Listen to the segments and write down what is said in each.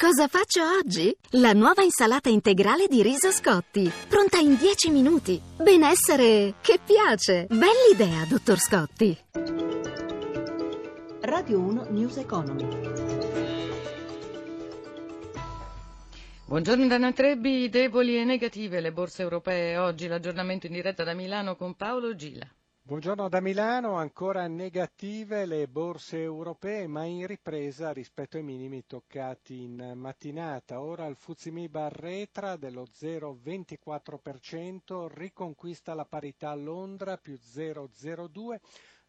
Cosa faccio oggi? La nuova insalata integrale di riso Scotti, pronta in 10 minuti. Benessere che piace. Bell'idea, dottor Scotti. Radio 1 News Economy. Buongiorno Dana Trebbi, deboli e negative le borse europee. Oggi l'aggiornamento in diretta da Milano con Paolo Gila. Buongiorno da Milano, ancora negative le borse europee ma in ripresa rispetto ai minimi toccati in mattinata. Ora il Fuzimib arretra dello 0,24%, riconquista la parità a Londra più 0,02%.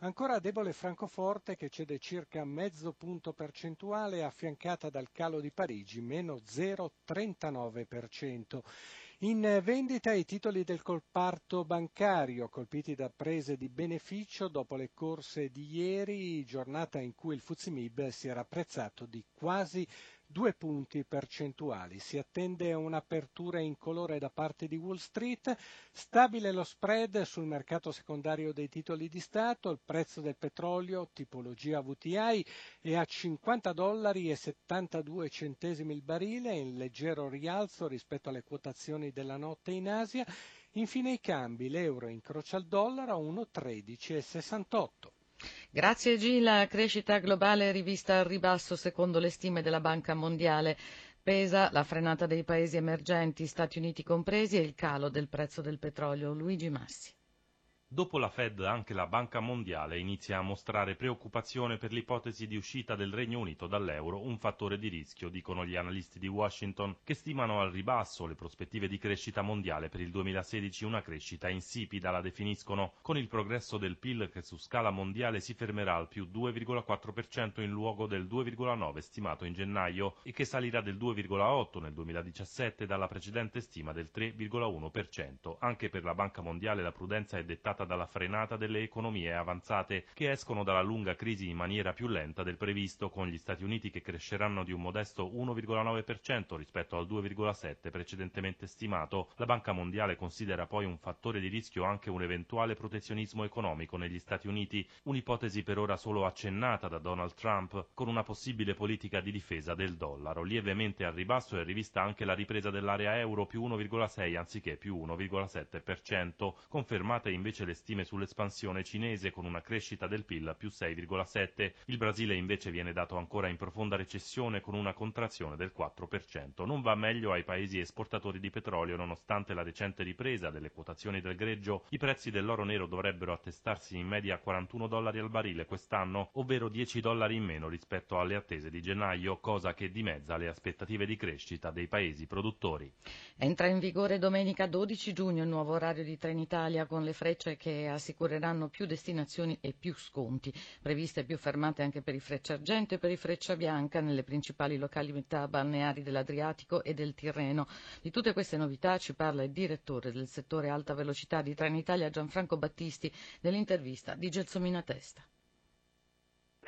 Ancora debole Francoforte che cede circa mezzo punto percentuale affiancata dal calo di Parigi meno 0,39%. In vendita i titoli del comparto bancario colpiti da prese di beneficio dopo le corse di ieri, giornata in cui il Fuzimib si era apprezzato di quasi due punti percentuali. Si attende un'apertura in colore da parte di Wall Street, stabile lo spread sul mercato secondario dei titoli di Stato, il prezzo del petrolio tipologia VTI è a 50 dollari e 72 centesimi il barile, in leggero rialzo rispetto alle quotazioni della notte in Asia. Infine i cambi, l'euro incrocia il dollaro a 1,1368. Grazie Gila, crescita globale rivista al ribasso secondo le stime della Banca Mondiale. Pesa la frenata dei paesi emergenti, Stati Uniti compresi, e il calo del prezzo del petrolio. Luigi Massi. Dopo la Fed anche la Banca Mondiale inizia a mostrare preoccupazione per l'ipotesi di uscita del Regno Unito dall'euro, un fattore di rischio, dicono gli analisti di Washington, che stimano al ribasso le prospettive di crescita mondiale per il 2016, una crescita insipida la definiscono, con il progresso del PIL che su scala mondiale si fermerà al più 2,4% in luogo del 2,9 stimato in gennaio e che salirà del 2,8 nel 2017 dalla precedente stima del 3,1%. Anche per la Banca Mondiale la prudenza è dettata dalla frenata delle economie avanzate che escono dalla lunga crisi in maniera più lenta del previsto, con gli Stati Uniti che cresceranno di un modesto 1,9% rispetto al 2,7% precedentemente stimato. La Banca Mondiale considera poi un fattore di rischio anche un eventuale protezionismo economico negli Stati Uniti, un'ipotesi per ora solo accennata da Donald Trump, con una possibile politica di difesa del dollaro. Lievemente al ribasso è rivista anche la ripresa dell'area euro più 1,6 anziché più 1,7%, confermate invece le le stime sull'espansione cinese con una crescita del PIL più 6,7. Il Brasile invece viene dato ancora in profonda recessione con una contrazione del 4%. Non va meglio ai paesi esportatori di petrolio nonostante la recente ripresa delle quotazioni del greggio. I prezzi dell'oro nero dovrebbero attestarsi in media a 41 dollari al barile quest'anno, ovvero 10 dollari in meno rispetto alle attese di gennaio, cosa che dimezza le aspettative di crescita dei paesi produttori. Entra in vigore domenica 12 giugno il nuovo orario di Trenitalia con le frecce che assicureranno più destinazioni e più sconti, previste più fermate anche per i Freccia Argento e per i Freccia Bianca nelle principali località balneari dell'Adriatico e del Tirreno. Di tutte queste novità ci parla il direttore del settore alta velocità di Trenitalia Gianfranco Battisti nell'intervista di Gelsomina Testa.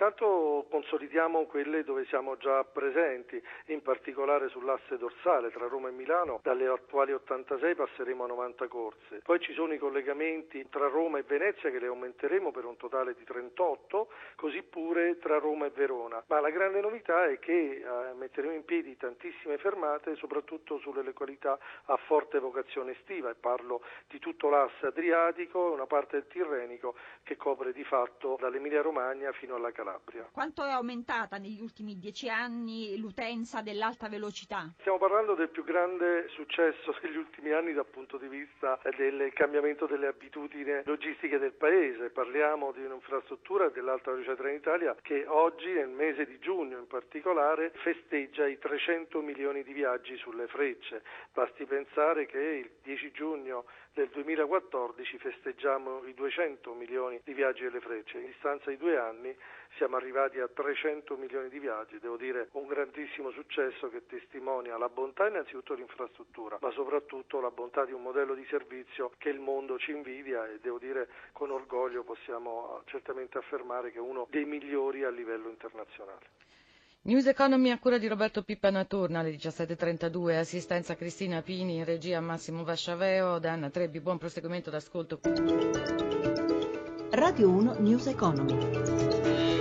Intanto consolidiamo quelle dove siamo già presenti, in particolare sull'asse dorsale tra Roma e Milano, dalle attuali 86 passeremo a 90 corse. Poi ci sono i collegamenti tra Roma e Venezia che le aumenteremo per un totale di 38, così pure tra Roma e Verona. Ma la grande novità è che eh, metteremo in piedi tantissime fermate, soprattutto sulle località a forte vocazione estiva e parlo di tutto l'asse adriatico e una parte del tirrenico che copre di fatto dall'Emilia Romagna fino alla Calabria. Calabria. Quanto è aumentata negli ultimi dieci anni l'utenza dell'alta velocità? Stiamo parlando del più grande successo degli ultimi anni dal punto di vista del cambiamento delle abitudini logistiche del Paese. Parliamo di un'infrastruttura dell'alta velocità Trenitalia che oggi, nel mese di giugno in particolare, festeggia i 300 milioni di viaggi sulle frecce. Basti pensare che il 10 giugno del 2014 festeggiamo i 200 milioni di viaggi delle frecce. In distanza di due anni siamo arrivati a 300 milioni di viaggi, devo dire un grandissimo successo che testimonia la bontà innanzitutto dell'infrastruttura, ma soprattutto la bontà di un modello di servizio che il mondo ci invidia e devo dire con orgoglio possiamo certamente affermare che è uno dei migliori a livello internazionale. News Economy a cura di Roberto Pippa Naturna alle 17.32, assistenza Cristina Pini, in regia Massimo Vasciaveo, Danna Trebbi, buon proseguimento d'ascolto. Radio 1 News Economy.